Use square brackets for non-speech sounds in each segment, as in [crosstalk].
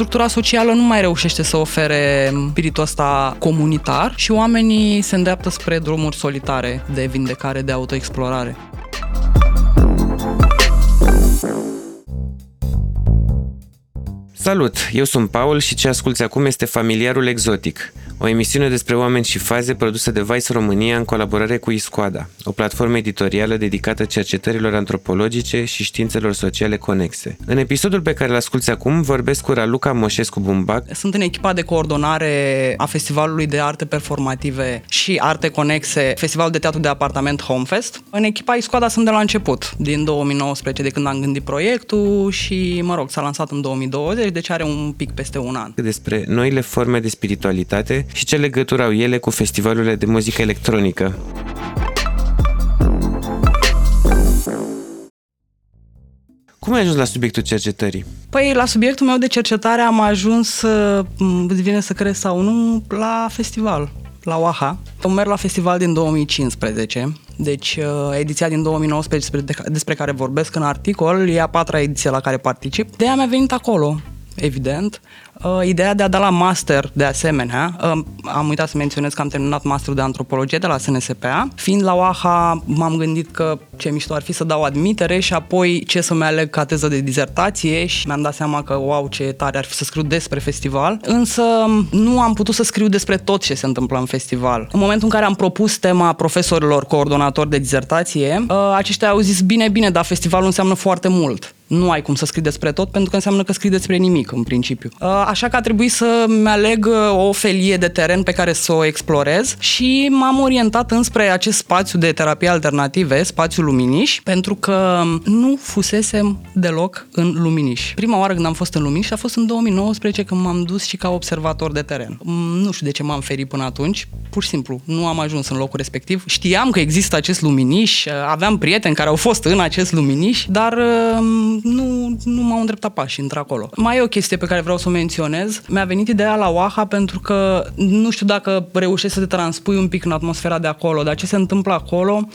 structura socială nu mai reușește să ofere spiritul ăsta comunitar și oamenii se îndreaptă spre drumuri solitare de vindecare, de autoexplorare. Salut, eu sunt Paul și ce asculți acum este Familiarul Exotic, o emisiune despre oameni și faze produsă de Vice România în colaborare cu Iscoada, o platformă editorială dedicată cercetărilor antropologice și științelor sociale conexe. În episodul pe care îl asculți acum vorbesc cu Raluca Moșescu Bumbac. Sunt în echipa de coordonare a Festivalului de Arte Performative și Arte Conexe, Festivalul de Teatru de Apartament Homefest. În echipa Iscoada sunt de la început, din 2019, de când am gândit proiectul și, mă rog, s-a lansat în 2020, deci are un pic peste un an. Despre noile forme de spiritualitate și ce legătură au ele cu festivalurile de muzică electronică. Cum ai ajuns la subiectul cercetării? Păi, la subiectul meu de cercetare am ajuns, îți vine să crezi sau nu, la festival, la OAHA. Am merg la festival din 2015, deci uh, ediția din 2019 despre, despre care vorbesc în articol e a patra ediție la care particip. De aia mi-a venit acolo, evident. Uh, ideea de a da la master, de asemenea, uh, am uitat să menționez că am terminat masterul de antropologie de la SNSPA. Fiind la OAHA, m-am gândit că ce mișto ar fi să dau admitere și apoi ce să-mi aleg ca teză de dizertație și mi-am dat seama că, wow, ce tare ar fi să scriu despre festival. Însă nu am putut să scriu despre tot ce se întâmplă în festival. În momentul în care am propus tema profesorilor coordonatori de dizertație, uh, aceștia au zis, bine, bine, dar festivalul înseamnă foarte mult nu ai cum să scrii despre tot, pentru că înseamnă că scrii despre nimic, în principiu. Uh, așa că a trebuit să-mi aleg uh, o felie de teren pe care să o explorez și m-am orientat înspre acest spațiu de terapie alternative, spațiul Luminiș, pentru că nu fusesem deloc în Luminiș. Prima oară când am fost în Luminiș a fost în 2019 când m-am dus și ca observator de teren. Mm, nu știu de ce m-am ferit până atunci, pur și simplu, nu am ajuns în locul respectiv. Știam că există acest Luminiș, uh, aveam prieteni care au fost în acest Luminiș, dar nu, nu m-au îndreptat pași într-acolo. Mai e o chestie pe care vreau să o menționez. Mi-a venit ideea la Oaha pentru că nu știu dacă reușești să te transpui un pic în atmosfera de acolo, dar ce se întâmplă acolo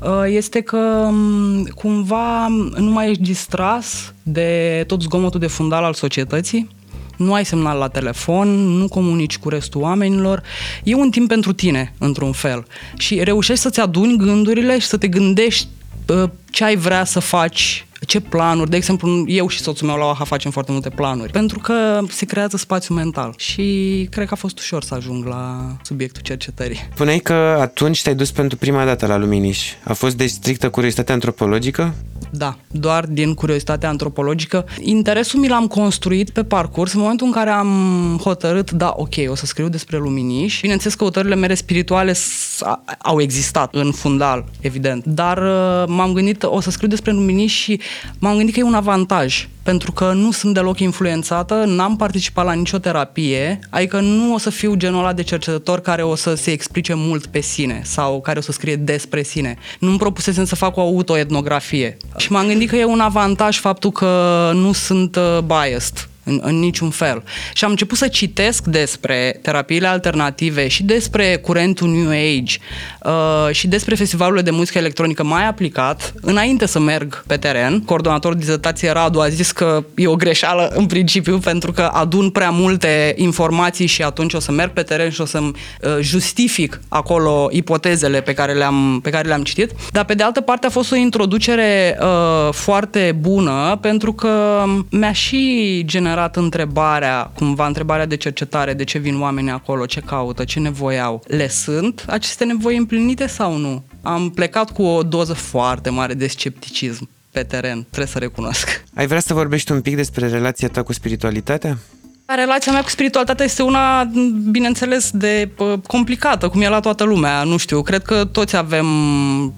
uh, este că mm, cumva nu mai ești distras de tot zgomotul de fundal al societății, nu ai semnal la telefon, nu comunici cu restul oamenilor. E un timp pentru tine, într-un fel. Și reușești să-ți aduni gândurile și să te gândești uh, ce ai vrea să faci ce planuri, de exemplu, eu și soțul meu la OAHA facem foarte multe planuri, pentru că se creează spațiu mental și cred că a fost ușor să ajung la subiectul cercetării. Spuneai că atunci te-ai dus pentru prima dată la Luminiș. A fost de strictă curiozitate antropologică? Da, doar din curiozitate antropologică. Interesul mi l-am construit pe parcurs în momentul în care am hotărât, da, ok, o să scriu despre luminiș. Bineînțeles, căutările mele spirituale au existat în fundal, evident, dar uh, m-am gândit, o să scriu despre luminiș și m-am gândit că e un avantaj, pentru că nu sunt deloc influențată, n-am participat la nicio terapie, adică nu o să fiu genul ăla de cercetător care o să se explice mult pe sine sau care o să scrie despre sine. Nu-mi propusesem să fac o autoetnografie. Și m-am gândit că e un avantaj faptul că nu sunt uh, biased în, în niciun fel. Și am început să citesc despre terapiile alternative și despre curentul New Age uh, și despre festivalurile de muzică electronică mai aplicat, înainte să merg pe teren. Coordonatorul dizertației Radu a zis că e o greșeală în principiu pentru că adun prea multe informații și atunci o să merg pe teren și o să-mi uh, justific acolo ipotezele pe care le-am, pe care le-am citit. Dar pe de altă parte a fost o introducere uh, foarte bună pentru că mi-a și generat generat întrebarea, cumva întrebarea de cercetare, de ce vin oamenii acolo, ce caută, ce nevoi au. Le sunt aceste nevoi împlinite sau nu? Am plecat cu o doză foarte mare de scepticism pe teren, trebuie să recunosc. Ai vrea să vorbești un pic despre relația ta cu spiritualitatea? Relația mea cu spiritualitatea este una, bineînțeles, de complicată, cum e la toată lumea. Nu știu, cred că toți avem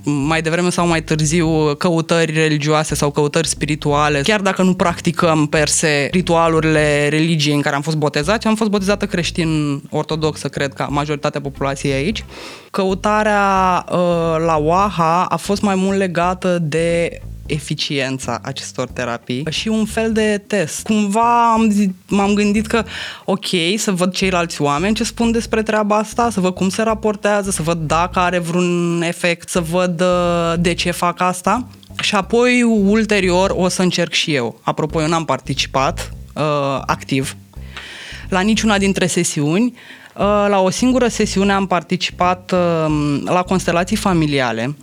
mai devreme sau mai târziu căutări religioase sau căutări spirituale. Chiar dacă nu practicăm per se ritualurile religiei în care am fost botezați, am fost botezată creștin ortodoxă, cred, ca majoritatea populației aici. Căutarea uh, la Oaha a fost mai mult legată de eficiența acestor terapii și un fel de test. Cumva am zi, m-am gândit că, ok, să văd ceilalți oameni ce spun despre treaba asta, să văd cum se raportează, să văd dacă are vreun efect, să văd uh, de ce fac asta. Și apoi, ulterior, o să încerc și eu. Apropo, eu n-am participat uh, activ la niciuna dintre sesiuni. La o singură sesiune am participat la constelații familiale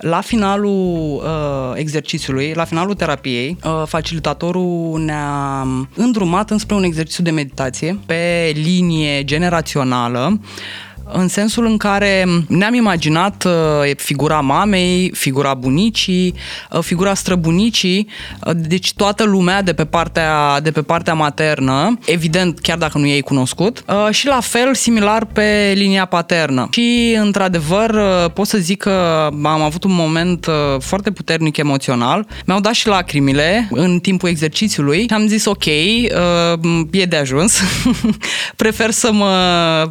la finalul uh, exercițiului, la finalul terapiei, uh, facilitatorul ne-a îndrumat înspre un exercițiu de meditație pe linie generațională în sensul în care ne-am imaginat uh, figura mamei, figura bunicii, uh, figura străbunicii, uh, deci toată lumea de pe partea, de pe partea maternă, evident, chiar dacă nu ei cunoscut, și la fel similar pe linia paternă. Și, într-adevăr, pot să zic că am avut un moment foarte puternic emoțional. Mi-au dat și lacrimile în timpul exercițiului și am zis, ok, e de ajuns. [laughs] Prefer să mă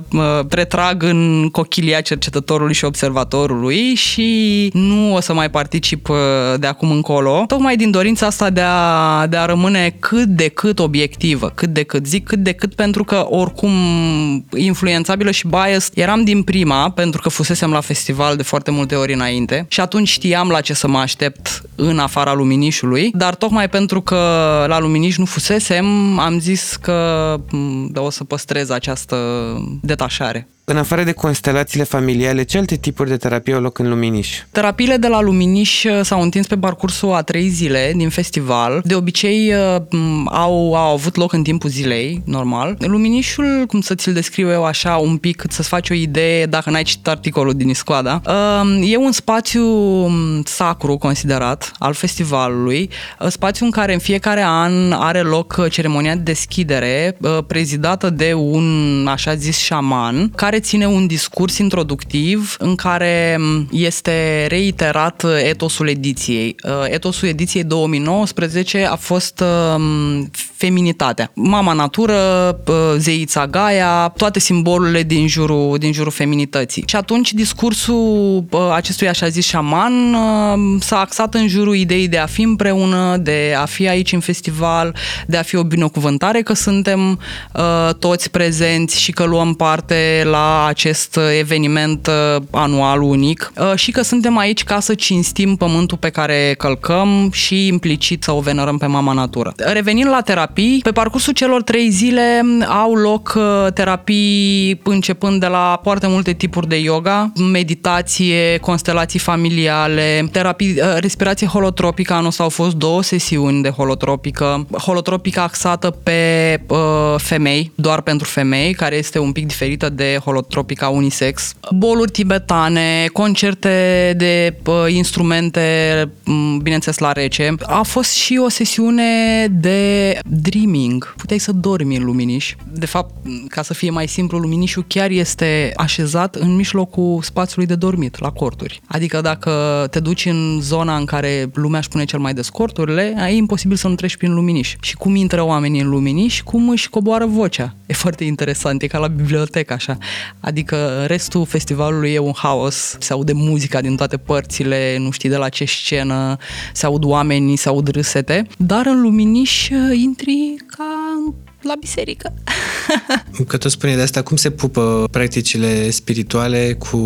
retrag în cochilia cercetătorului și observatorului și nu o să mai particip uh, de acum încolo, tocmai din dorința asta de a, de a rămâne cât de cât obiectivă, cât de cât. Zic cât de cât pentru că oricum influențabilă și bias eram din prima, pentru că fusesem la festival de foarte multe ori înainte și atunci știam la ce să mă aștept în afara Luminișului, dar tocmai pentru că la Luminiș nu fusesem, am zis că o să păstrez această detașare. În afară de constelațiile familiale, ce alte tipuri de terapie au loc în Luminiș? Terapiile de la Luminiș uh, s-au întins pe parcursul a trei zile din festival. De obicei uh, au, au avut loc în timpul zilei, normal. Luminișul, cum să ți-l descriu eu așa un pic, cât să-ți faci o idee dacă n-ai citit articolul din Iscoada, uh, e un spațiu um, sacru considerat al festivalului, spațiu în care în fiecare an are loc ceremonia de deschidere prezidată de un așa zis șaman care ține un discurs introductiv în care este reiterat etosul ediției. Uh, etosul ediției 2019 a fost um, feminitatea. Mama natură, uh, zeița Gaia, toate simbolurile din jurul, din jurul feminității. Și atunci discursul uh, acestui așa zis șaman s-a axat în jurul ideii de a fi împreună, de a fi aici în festival, de a fi o binecuvântare că suntem toți prezenți și că luăm parte la acest eveniment uh, anual unic uh, și că suntem aici ca să cinstim pământul pe care călcăm și implicit să o venerăm pe mama natură. Revenind la terapii, pe parcursul celor trei zile au loc uh, terapii începând de la foarte multe tipuri de yoga, meditație, constelații familiale, terapii, respirație holotropică, anul ăsta au fost două sesiuni de holotropică, holotropică axată pe uh, femei, doar pentru femei, care este un pic diferită de holotropica unisex, boluri tibetane, concerte de uh, instrumente, bineînțeles la rece. A fost și o sesiune de dreaming. Puteai să dormi în Luminiș. De fapt, ca să fie mai simplu, Luminișul chiar este așezat în mijlocul spațiului de dormit, la corturi. Adică dacă te duci în zona în care lumea își pune cel mai des corturile, e imposibil să nu treci prin Luminiș. Și cum intră oamenii în Luminiș, cum își coboară vocea. E foarte interesant, e ca la bibliotecă așa. Adică restul festivalului e un haos, se aude muzica din toate părțile, nu știi de la ce scenă, se aud oameni, se aud râsete, dar în Luminiș intri ca la biserică. [laughs] Că tot spune de asta, cum se pupă practicile spirituale cu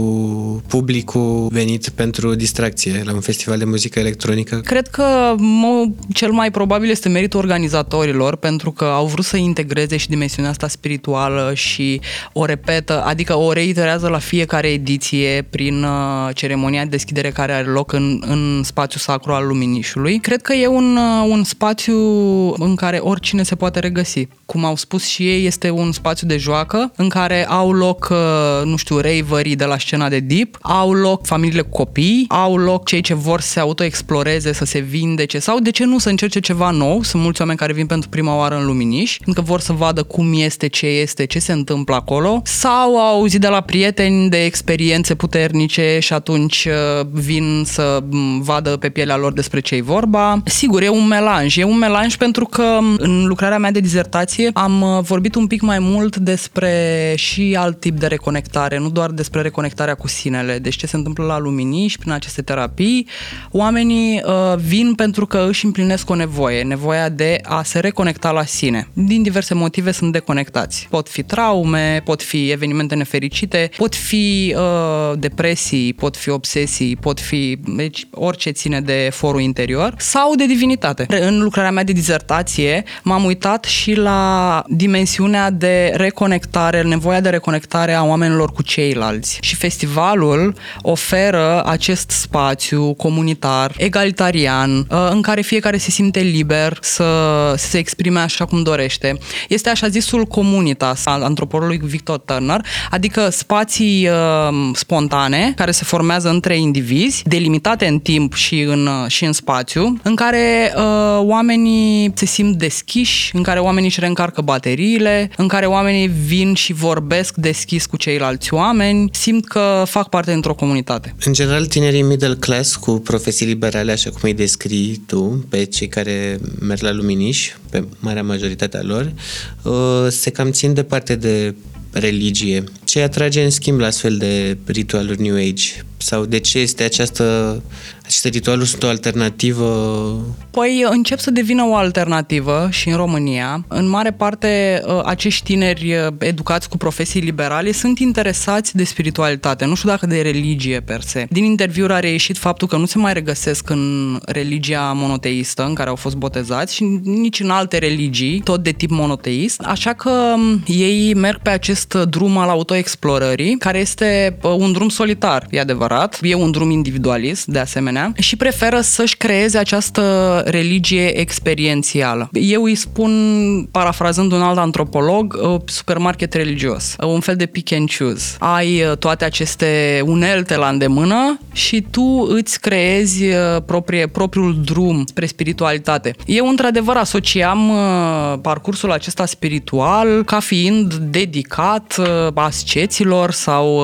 publicul venit pentru distracție la un festival de muzică electronică? Cred că mă, cel mai probabil este meritul organizatorilor pentru că au vrut să integreze și dimensiunea asta spirituală și o repetă, adică o reiterează la fiecare ediție prin uh, ceremonia de deschidere care are loc în, în spațiul sacru al Luminișului. Cred că e un, uh, un spațiu în care oricine se poate regăsi cum au spus și ei, este un spațiu de joacă în care au loc, uh, nu știu, raverii de la scena de deep, au loc familiile cu copii, au loc cei ce vor să se autoexploreze, să se vindece sau de ce nu să încerce ceva nou. Sunt mulți oameni care vin pentru prima oară în Luminiș, pentru că vor să vadă cum este, ce este, ce se întâmplă acolo sau au auzit de la prieteni de experiențe puternice și atunci uh, vin să vadă pe pielea lor despre ce e vorba. Sigur, e un melanj. E un melanj pentru că în lucrarea mea de dizertație discuție am uh, vorbit un pic mai mult despre și alt tip de reconectare, nu doar despre reconectarea cu sinele. Deci ce se întâmplă la luminiș prin aceste terapii. Oamenii uh, vin pentru că își împlinesc o nevoie, nevoia de a se reconecta la sine. Din diverse motive sunt deconectați. Pot fi traume, pot fi evenimente nefericite, pot fi uh, depresii, pot fi obsesii, pot fi deci, orice ține de forul interior sau de divinitate. În lucrarea mea de dizertație m-am uitat și la dimensiunea de reconectare, nevoia de reconectare a oamenilor cu ceilalți. Și festivalul oferă acest spațiu comunitar, egalitarian, uh, în care fiecare se simte liber să, să se exprime așa cum dorește. Este așa zisul comunitas al antropologului Victor Turner, adică spații uh, spontane care se formează între indivizi, delimitate în timp și în, uh, și în spațiu, în care uh, oamenii se simt deschiși, în care oamenii își reîncarcă bateriile, în care oamenii vin și vorbesc deschis cu ceilalți oameni, simt că fac parte dintr-o comunitate. În general, tinerii middle class cu profesii liberale, așa cum îi descrii tu, pe cei care merg la luminiș, pe marea majoritatea lor, uh, se cam țin departe de religie. Ce atrage în schimb la astfel de ritualuri New Age? Sau de ce este această aceste ritualuri sunt o alternativă? Păi încep să devină o alternativă și în România. În mare parte, ă, acești tineri ă, educați cu profesii liberale sunt interesați de spiritualitate, nu știu dacă de religie per se. Din interviuri a reieșit faptul că nu se mai regăsesc în religia monoteistă în care au fost botezați și nici în alte religii, tot de tip monoteist. Așa că ei merg pe acest drum al autoexplorării, care este ă, un drum solitar, e adevărat. E un drum individualist, de asemenea asemenea, și preferă să-și creeze această religie experiențială. Eu îi spun, parafrazând un alt antropolog, supermarket religios, un fel de pick and choose. Ai uh, toate aceste unelte la îndemână și tu îți creezi uh, proprie, propriul drum spre spiritualitate. Eu, într-adevăr, asociam uh, parcursul acesta spiritual ca fiind dedicat asceților sau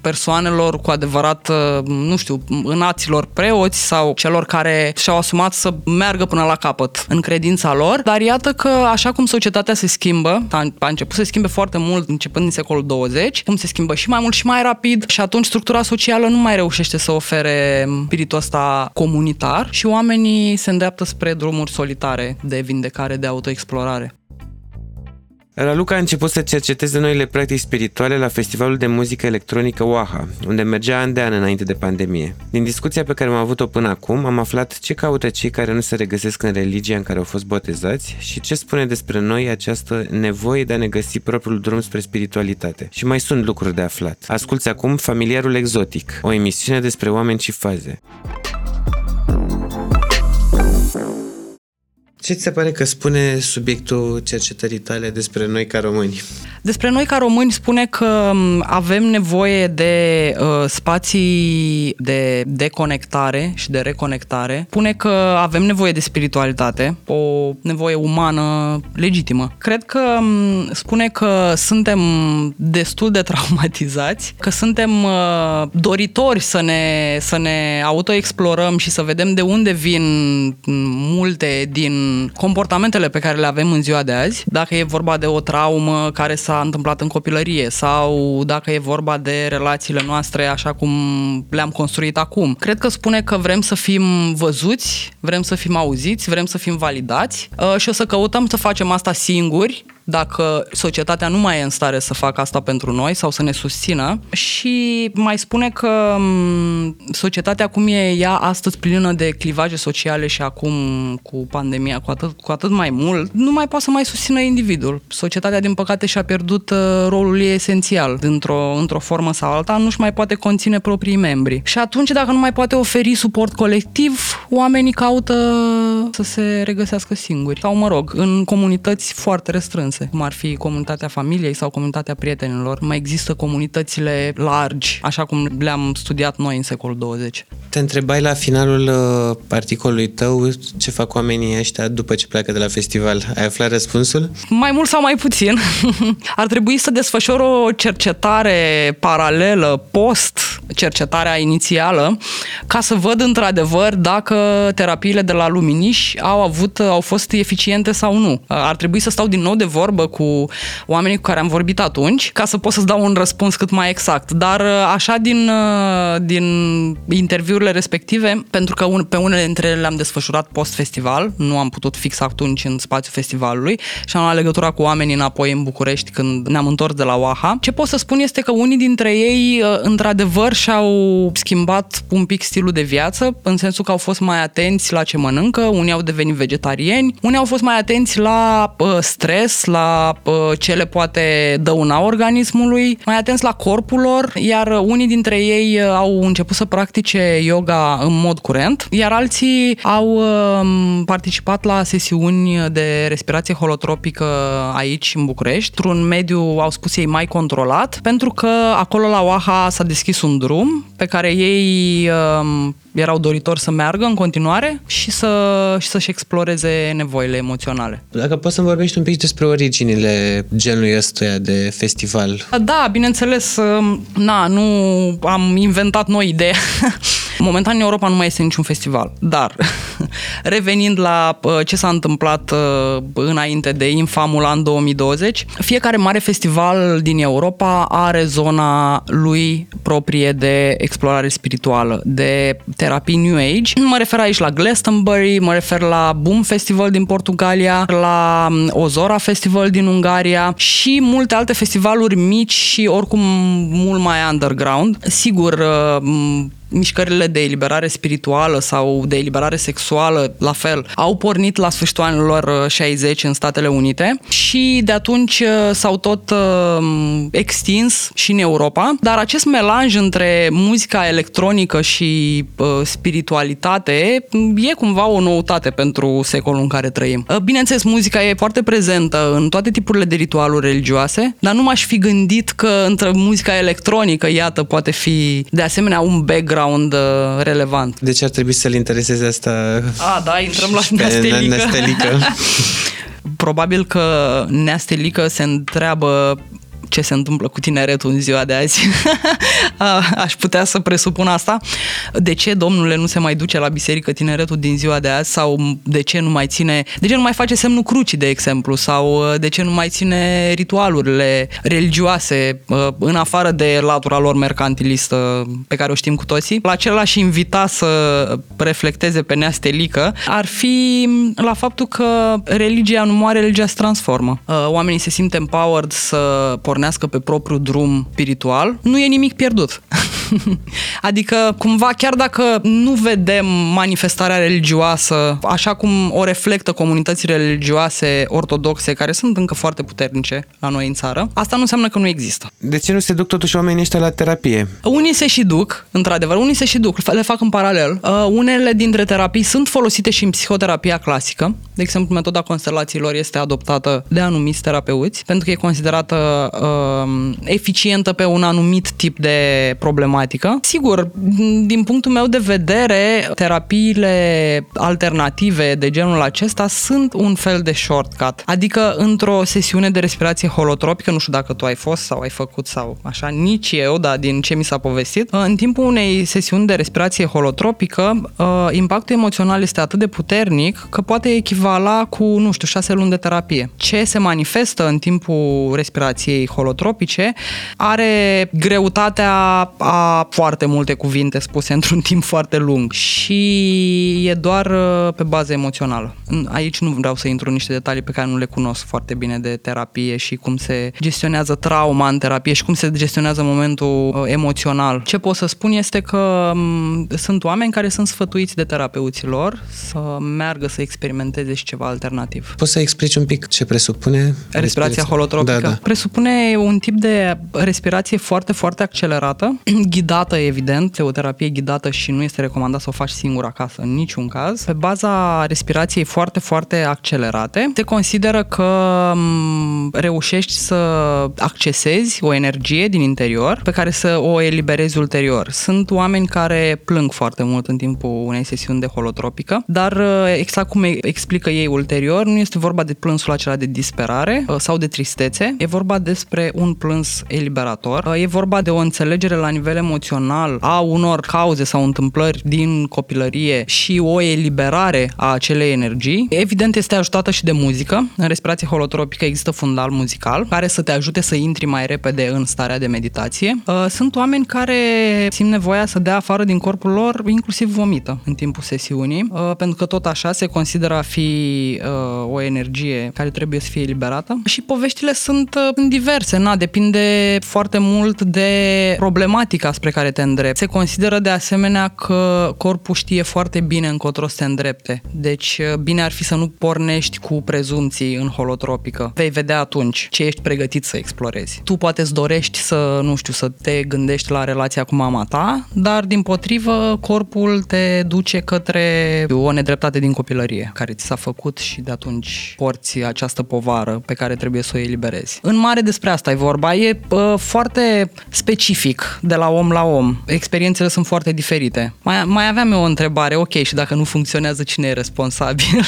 persoanelor cu adevărat, nu știu, înaților preoți sau celor care și-au asumat să meargă până la capăt în credința lor, dar iată că așa cum societatea se schimbă, a început să se schimbe foarte mult începând din secolul 20, cum se schimbă și mai mult și mai rapid și atunci structura socială nu mai reușește să ofere spiritul ăsta comunitar și oamenii se îndreaptă spre drumuri solitare de vindecare, de autoexplorare. Raluca a început să cerceteze noile practici spirituale la Festivalul de Muzică Electronică Oaha, unde mergea an de an înainte de pandemie. Din discuția pe care am avut-o până acum, am aflat ce caută cei care nu se regăsesc în religia în care au fost botezați și ce spune despre noi această nevoie de a ne găsi propriul drum spre spiritualitate. Și mai sunt lucruri de aflat. Asculți acum Familiarul Exotic, o emisiune despre oameni și faze. Ce ți se pare că spune subiectul cercetării tale despre noi ca români? Despre noi ca români spune că avem nevoie de uh, spații de deconectare și de reconectare. Spune că avem nevoie de spiritualitate, o nevoie umană legitimă. Cred că um, spune că suntem destul de [laughs] traumatizați, că suntem uh, doritori să ne, să ne autoexplorăm și să vedem de unde vin multe din comportamentele pe care le avem în ziua de azi, dacă e vorba de o traumă care s-a întâmplat în copilărie sau dacă e vorba de relațiile noastre așa cum le-am construit acum. Cred că spune că vrem să fim văzuți, vrem să fim auziți, vrem să fim validați uh, și o să căutăm să facem asta singuri dacă societatea nu mai e în stare să facă asta pentru noi sau să ne susțină și mai spune că societatea cum e ea astăzi plină de clivaje sociale și acum cu pandemia cu atât, cu atât mai mult, nu mai poate să mai susțină individul. Societatea din păcate și-a pierdut uh, rolul ei esențial într-o, într-o formă sau alta, nu-și mai poate conține proprii membri. Și atunci dacă nu mai poate oferi suport colectiv, oamenii caută să se regăsească singuri. Sau mă rog, în comunități foarte restrânse diverse, cum ar fi comunitatea familiei sau comunitatea prietenilor. Mai există comunitățile largi, așa cum le-am studiat noi în secolul 20. Te întrebai la finalul uh, articolului tău ce fac oamenii ăștia după ce pleacă de la festival. Ai aflat răspunsul? Mai mult sau mai puțin. [laughs] Ar trebui să desfășor o cercetare paralelă post cercetarea inițială ca să văd într-adevăr dacă terapiile de la Luminiș au avut au fost eficiente sau nu. Ar trebui să stau din nou de vorbă vorbă cu oamenii cu care am vorbit atunci, ca să pot să-ți dau un răspuns cât mai exact. Dar uh, așa din, uh, din interviurile respective, pentru că pe unele dintre ele le-am desfășurat post-festival, nu am putut fix atunci în spațiul festivalului și am luat legătura cu oamenii înapoi în București când ne-am întors de la Oaha. Ce pot să spun este că unii dintre ei, uh, într-adevăr, și-au schimbat un pic stilul de viață, în sensul că au fost mai atenți la ce mănâncă, unii au devenit vegetariani, unii au fost mai atenți la uh, stres, la uh, ce le poate dăuna organismului, mai atenți la corpul lor, iar unii dintre ei uh, au început să practice yoga în mod curent, iar alții au uh, participat la sesiuni de respirație holotropică aici în București, într-un mediu, au spus ei, mai controlat, pentru că acolo la Oaha s-a deschis un drum pe care ei uh, erau doritori să meargă în continuare și, să, și să-și exploreze nevoile emoționale. Dacă poți să vorbești un pic despre originile genului ăstuia de festival. Da, bineînțeles, um, na, nu am inventat noi idee. [laughs] Momentan în Europa nu mai este niciun festival, dar [laughs] revenind la uh, ce s-a întâmplat uh, înainte de infamul an 2020, fiecare mare festival din Europa are zona lui proprie de explorare spirituală, de terapii New Age. Mă refer aici la Glastonbury, mă refer la Boom Festival din Portugalia, la um, Ozora Festival din Ungaria și multe alte festivaluri mici și oricum mult mai underground. Sigur, uh, mișcările de eliberare spirituală sau de eliberare sexuală, la fel, au pornit la sfârșitul anilor 60 uh, în Statele Unite și de atunci uh, s-au tot uh, extins și în Europa, dar acest melanj între muzica electronică și uh, spiritualitate e cumva o noutate pentru secolul în care trăim. Uh, bineînțeles, muzica e foarte prezentă în toate tipurile de ritualuri religioase, dar nu m-aș fi gândit că între muzica electronică, iată, poate fi de asemenea un background background uh, relevant. Deci ar trebui să-l intereseze asta A, da, intrăm la neastelică. neastelică. [laughs] Probabil că neastelică se întreabă ce se întâmplă cu tineretul în ziua de azi. [laughs] Aș putea să presupun asta. De ce, domnule, nu se mai duce la biserică tineretul din ziua de azi sau de ce nu mai ține, de ce nu mai face semnul crucii, de exemplu, sau uh, de ce nu mai ține ritualurile religioase uh, în afară de latura lor mercantilistă pe care o știm cu toții. La celălalt invita să reflecteze pe neastelică ar fi la faptul că religia nu moare, religia se transformă. Uh, oamenii se simt empowered să pornească pornească pe propriul drum spiritual, nu e nimic pierdut. [laughs] [laughs] adică, cumva, chiar dacă nu vedem manifestarea religioasă așa cum o reflectă comunitățile religioase ortodoxe, care sunt încă foarte puternice la noi în țară, asta nu înseamnă că nu există. De ce nu se duc totuși oamenii ăștia la terapie? Unii se și duc, într-adevăr, unii se și duc, le fac în paralel. Uh, unele dintre terapii sunt folosite și în psihoterapia clasică. De exemplu, metoda constelațiilor este adoptată de anumiți terapeuți, pentru că e considerată uh, eficientă pe un anumit tip de problematică. Sigur, din punctul meu de vedere, terapiile alternative de genul acesta sunt un fel de shortcut. Adică într-o sesiune de respirație holotropică, nu știu dacă tu ai fost sau ai făcut sau așa, nici eu, dar din ce mi s-a povestit, în timpul unei sesiuni de respirație holotropică, uh, impactul emoțional este atât de puternic că poate echivala cu, nu știu, șase luni de terapie. Ce se manifestă în timpul respirației holotropice are greutatea a foarte multe cuvinte spuse într-un [laughs] timp foarte lung și e doar uh, pe bază emoțională. Aici nu vreau să intru în niște detalii pe care nu le cunosc foarte bine de terapie și cum se gestionează trauma în terapie și cum se gestionează momentul uh, emoțional. Ce pot să spun este că um, sunt oameni care sunt sfătuiți de terapeuții lor să meargă să experimenteze și ceva alternativ. Poți să explici un pic ce presupune respirația holotropică? Da, da. Presupune un tip de respirație foarte, foarte accelerată, [clears throat] ghidată, evident, o terapie ghidată și nu este recomandat să o faci singur acasă în niciun caz. Pe baza respirației foarte, foarte accelerate, te consideră că reușești să accesezi o energie din interior pe care să o eliberezi ulterior. Sunt oameni care plâng foarte mult în timpul unei sesiuni de holotropică, dar uh, exact cum explică ei ulterior, nu este vorba de plânsul acela de disperare uh, sau de tristețe, e vorba despre un plâns eliberator, uh, e vorba de o înțelegere la nivel emoțional a unor cauze sau întâmplări din copilărie și o eliberare a acelei energii. Evident, este ajutată și de muzică. În respirație holotropică există fundal muzical care să te ajute să intri mai repede în starea de meditație. Uh, sunt oameni care simt nevoia să dea afară din corpul lor, inclusiv vomită în timpul sesiunii, uh, pentru că tot așa se consideră a fi uh, o energie care trebuie să fie eliberată. Și poveștile sunt diverse, na, depinde foarte mult de problematica spre care te îndrepți. Se consideră de asemenea că corpul știe foarte bine încotro să te îndrepte. Deci bine ar fi să nu pornești cu prezumții în holotropică. Vei vedea atunci ce ești pregătit să explorezi. Tu poate îți dorești să, nu știu, să te gândești la relația cu mama ta, dar din potrivă corpul te duce către o nedreptate din copilărie care ți s-a făcut și de atunci porți această povară pe care trebuie să o eliberezi. În mare despre asta e vorba. E uh, foarte specific de la om la om. Experiențele sunt foarte diferite. Mai, mai aveam eu o întrebare, ok, și dacă nu funcționează, cine e responsabil? [laughs]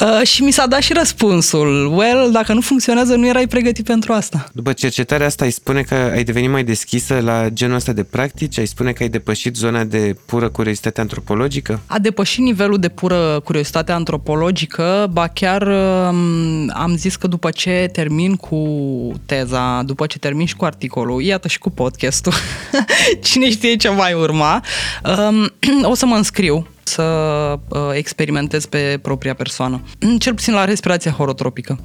uh, și mi s-a dat și răspunsul. Well, dacă nu funcționează, nu erai pregătit pentru asta. După cercetarea asta, ai spune că ai devenit mai deschisă la genul ăsta de practici? Ai spune că ai depășit zona de pură curiozitate antropologică? A depășit nivelul de pură curiozitate antropologică, ba chiar um, am zis că după ce termin cu teza, după ce termin și cu articolul, iată și cu podcastul, [laughs] cine știe ce mai urma, um, [clears throat] o să mă înscriu să uh, experimentez pe propria persoană. Cel puțin la respirația horotropică.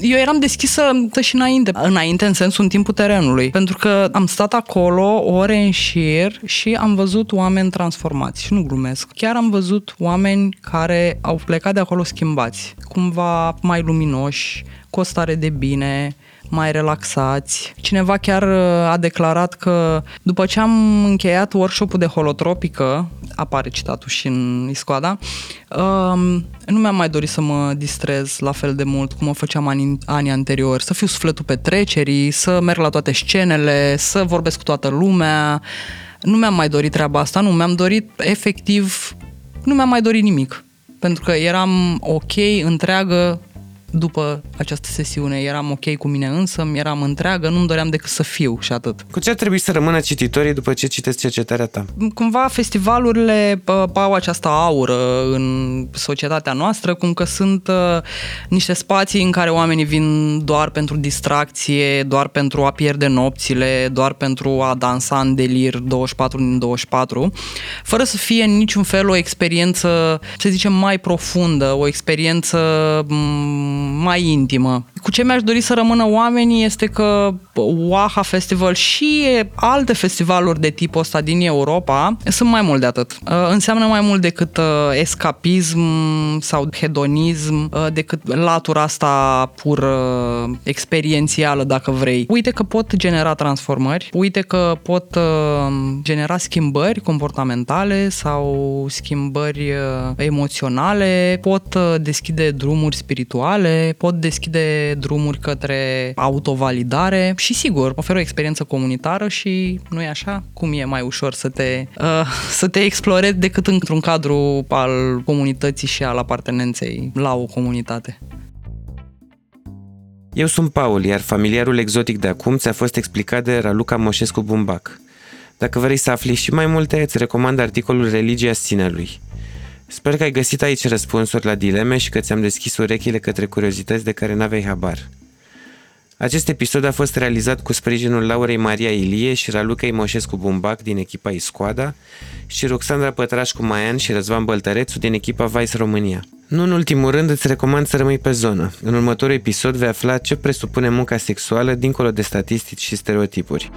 Eu eram deschisă și înainte, înainte în sensul în timpul terenului, pentru că am stat acolo ore în șir și am văzut oameni transformați și nu glumesc. Chiar am văzut oameni care au plecat de acolo schimbați, cumva mai luminoși, cu o stare de bine, mai relaxați. Cineva chiar uh, a declarat că după ce am încheiat workshop-ul de holotropică, apare citatul și în Iscoada, um, nu mi-am mai dorit să mă distrez la fel de mult cum o făceam anii, anii anteriori, să fiu sufletul petrecerii, să merg la toate scenele, să vorbesc cu toată lumea. Nu mi-am mai dorit treaba asta, nu, mi-am dorit efectiv, nu mi-am mai dorit nimic. Pentru că eram ok, întreagă, după această sesiune. Eram ok cu mine însă, eram întreagă, nu-mi doream decât să fiu și atât. Cu ce ar trebui să rămână cititorii după ce citesc cercetarea ta? Cumva festivalurile au această aură în societatea noastră, cum că sunt uh, niște spații în care oamenii vin doar pentru distracție, doar pentru a pierde nopțile, doar pentru a dansa în delir 24 din 24, fără să fie în niciun fel o experiență, să zicem, mai profundă, o experiență mai intimă. Cu ce mi-aș dori să rămână oamenii este că Waha Festival și alte festivaluri de tipul ăsta din Europa sunt mai mult de atât. Uh, înseamnă mai mult decât uh, escapism sau hedonism, uh, decât latura asta pur experiențială, dacă vrei. Uite că pot genera transformări, uite că pot genera schimbări comportamentale sau schimbări emoționale, pot deschide drumuri spirituale, pot deschide drumuri către autovalidare și sigur, oferă o experiență comunitară și nu e așa? Cum e mai ușor să te, uh, să te explorezi decât într-un cadru al comunității și al apartenenței la o comunitate? Eu sunt Paul, iar familiarul exotic de acum ți-a fost explicat de Raluca Moșescu Bumbac. Dacă vrei să afli și mai multe, îți recomand articolul Religia Sinelui. Sper că ai găsit aici răspunsuri la dileme și că ți-am deschis urechile către curiozități de care n-aveai habar. Acest episod a fost realizat cu sprijinul Laurei Maria Ilie și Ralucei Moșescu Bumbac din echipa Iscoada și Roxandra Pătrașcu Maian și Răzvan Băltărețu din echipa Vice România. Nu în ultimul rând, îți recomand să rămâi pe zonă. În următorul episod vei afla ce presupune munca sexuală dincolo de statistici și stereotipuri.